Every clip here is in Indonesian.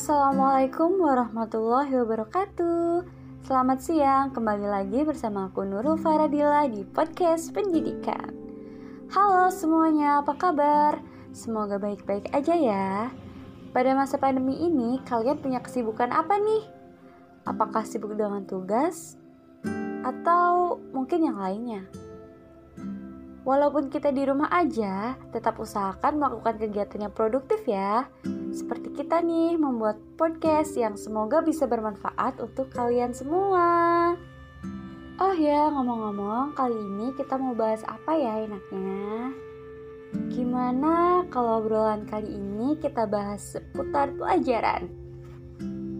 Assalamualaikum warahmatullahi wabarakatuh Selamat siang, kembali lagi bersama aku Nurul Faradila di podcast pendidikan Halo semuanya, apa kabar? Semoga baik-baik aja ya Pada masa pandemi ini, kalian punya kesibukan apa nih? Apakah sibuk dengan tugas? Atau mungkin yang lainnya? Walaupun kita di rumah aja, tetap usahakan melakukan kegiatan yang produktif ya. Seperti kita nih membuat podcast yang semoga bisa bermanfaat untuk kalian semua. Oh ya, ngomong-ngomong, kali ini kita mau bahas apa ya enaknya? Gimana kalau obrolan kali ini kita bahas seputar pelajaran?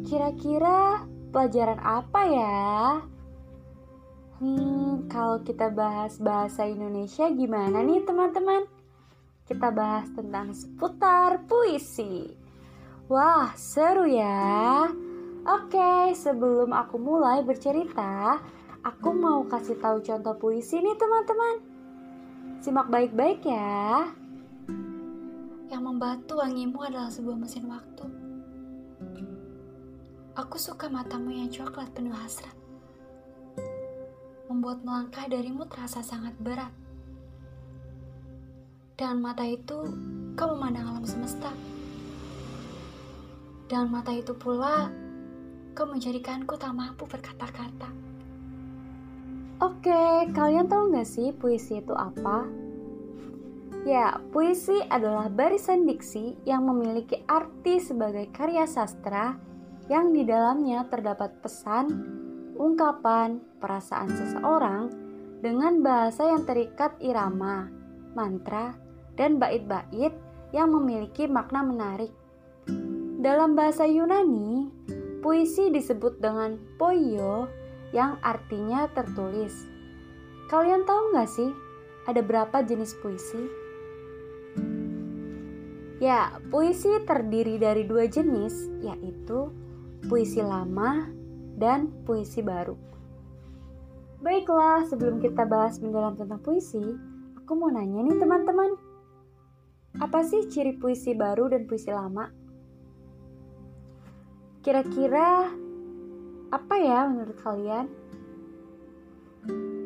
Kira-kira pelajaran apa ya? Hmm, kalau kita bahas bahasa Indonesia gimana nih teman-teman? Kita bahas tentang seputar puisi. Wah, seru ya. Oke, sebelum aku mulai bercerita, aku mau kasih tahu contoh puisi nih teman-teman. Simak baik-baik ya. Yang membatu wangimu adalah sebuah mesin waktu. Aku suka matamu yang coklat penuh hasrat membuat melangkah darimu terasa sangat berat. Dengan mata itu, kau memandang alam semesta. Dengan mata itu pula, kau menjadikanku tak mampu berkata-kata. Oke, kalian tahu gak sih puisi itu apa? Ya, puisi adalah barisan diksi yang memiliki arti sebagai karya sastra yang di dalamnya terdapat pesan, ungkapan, perasaan seseorang dengan bahasa yang terikat irama, mantra, dan bait-bait yang memiliki makna menarik. Dalam bahasa Yunani, puisi disebut dengan poio yang artinya tertulis. Kalian tahu nggak sih ada berapa jenis puisi? Ya, puisi terdiri dari dua jenis, yaitu puisi lama dan puisi baru. Baiklah, sebelum kita bahas mendalam tentang puisi, aku mau nanya nih teman-teman. Apa sih ciri puisi baru dan puisi lama? Kira-kira apa ya menurut kalian?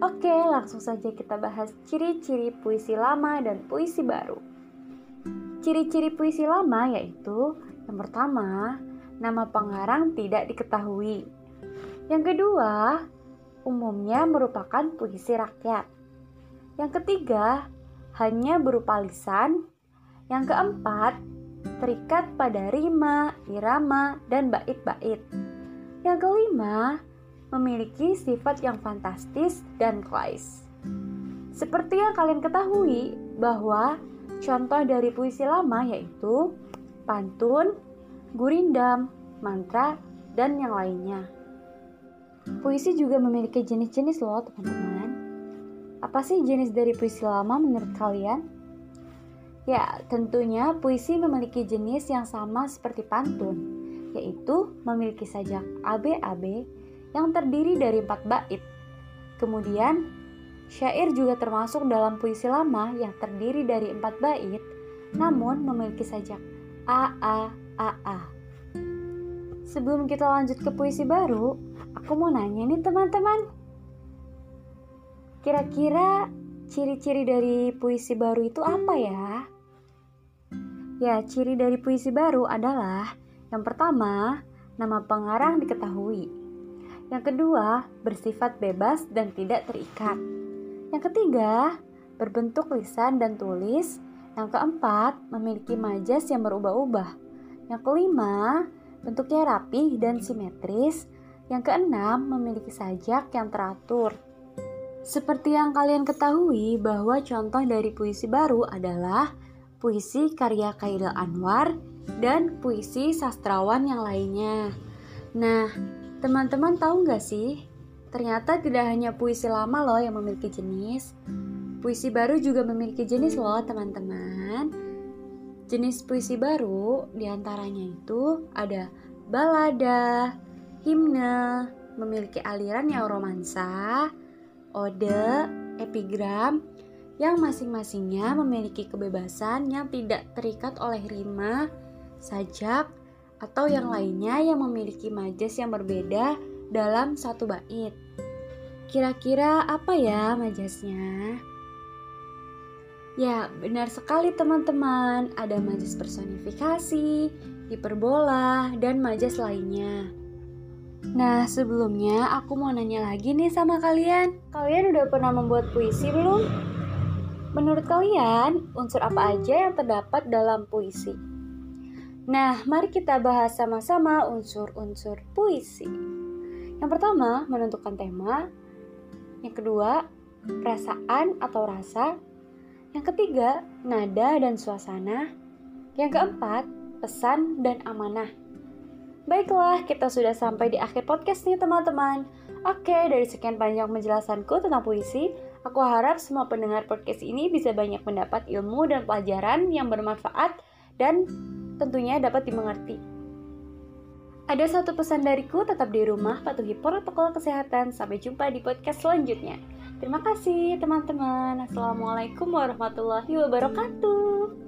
Oke, langsung saja kita bahas ciri-ciri puisi lama dan puisi baru. Ciri-ciri puisi lama yaitu yang pertama, nama pengarang tidak diketahui. Yang kedua, umumnya merupakan puisi rakyat. Yang ketiga, hanya berupa lisan. Yang keempat, terikat pada rima, irama, dan bait-bait. Yang kelima, memiliki sifat yang fantastis dan klais. Seperti yang kalian ketahui bahwa contoh dari puisi lama yaitu pantun, gurindam, mantra, dan yang lainnya. Puisi juga memiliki jenis-jenis loh teman-teman. Apa sih jenis dari puisi lama menurut kalian? Ya, tentunya puisi memiliki jenis yang sama seperti pantun, yaitu memiliki sajak AB-AB yang terdiri dari empat bait. Kemudian, syair juga termasuk dalam puisi lama yang terdiri dari empat bait, namun memiliki sajak AA-AA. Sebelum kita lanjut ke puisi baru, Aku mau nanya nih teman-teman. Kira-kira ciri-ciri dari puisi baru itu apa ya? Ya, ciri dari puisi baru adalah yang pertama, nama pengarang diketahui. Yang kedua, bersifat bebas dan tidak terikat. Yang ketiga, berbentuk lisan dan tulis. Yang keempat, memiliki majas yang berubah-ubah. Yang kelima, bentuknya rapih dan simetris. Yang keenam, memiliki sajak yang teratur. Seperti yang kalian ketahui bahwa contoh dari puisi baru adalah puisi karya Khairil Anwar dan puisi sastrawan yang lainnya. Nah, teman-teman tahu nggak sih? Ternyata tidak hanya puisi lama loh yang memiliki jenis. Puisi baru juga memiliki jenis loh teman-teman. Jenis puisi baru di antaranya itu ada balada, himne, memiliki aliran yang romansa, ode, epigram, yang masing-masingnya memiliki kebebasan yang tidak terikat oleh rima, sajak, atau yang lainnya yang memiliki majas yang berbeda dalam satu bait. Kira-kira apa ya majasnya? Ya, benar sekali teman-teman. Ada majas personifikasi, hiperbola, dan majas lainnya. Nah, sebelumnya aku mau nanya lagi nih sama kalian. Kalian udah pernah membuat puisi belum? Menurut kalian, unsur apa aja yang terdapat dalam puisi? Nah, mari kita bahas sama-sama unsur-unsur puisi. Yang pertama, menentukan tema. Yang kedua, perasaan atau rasa. Yang ketiga, nada dan suasana. Yang keempat, pesan dan amanah. Baiklah, kita sudah sampai di akhir podcast nih teman-teman. Oke, dari sekian banyak penjelasanku tentang puisi, Aku harap semua pendengar podcast ini bisa banyak mendapat ilmu dan pelajaran yang bermanfaat dan tentunya dapat dimengerti. Ada satu pesan dariku, tetap di rumah, patuhi protokol kesehatan. Sampai jumpa di podcast selanjutnya. Terima kasih teman-teman. Assalamualaikum warahmatullahi wabarakatuh.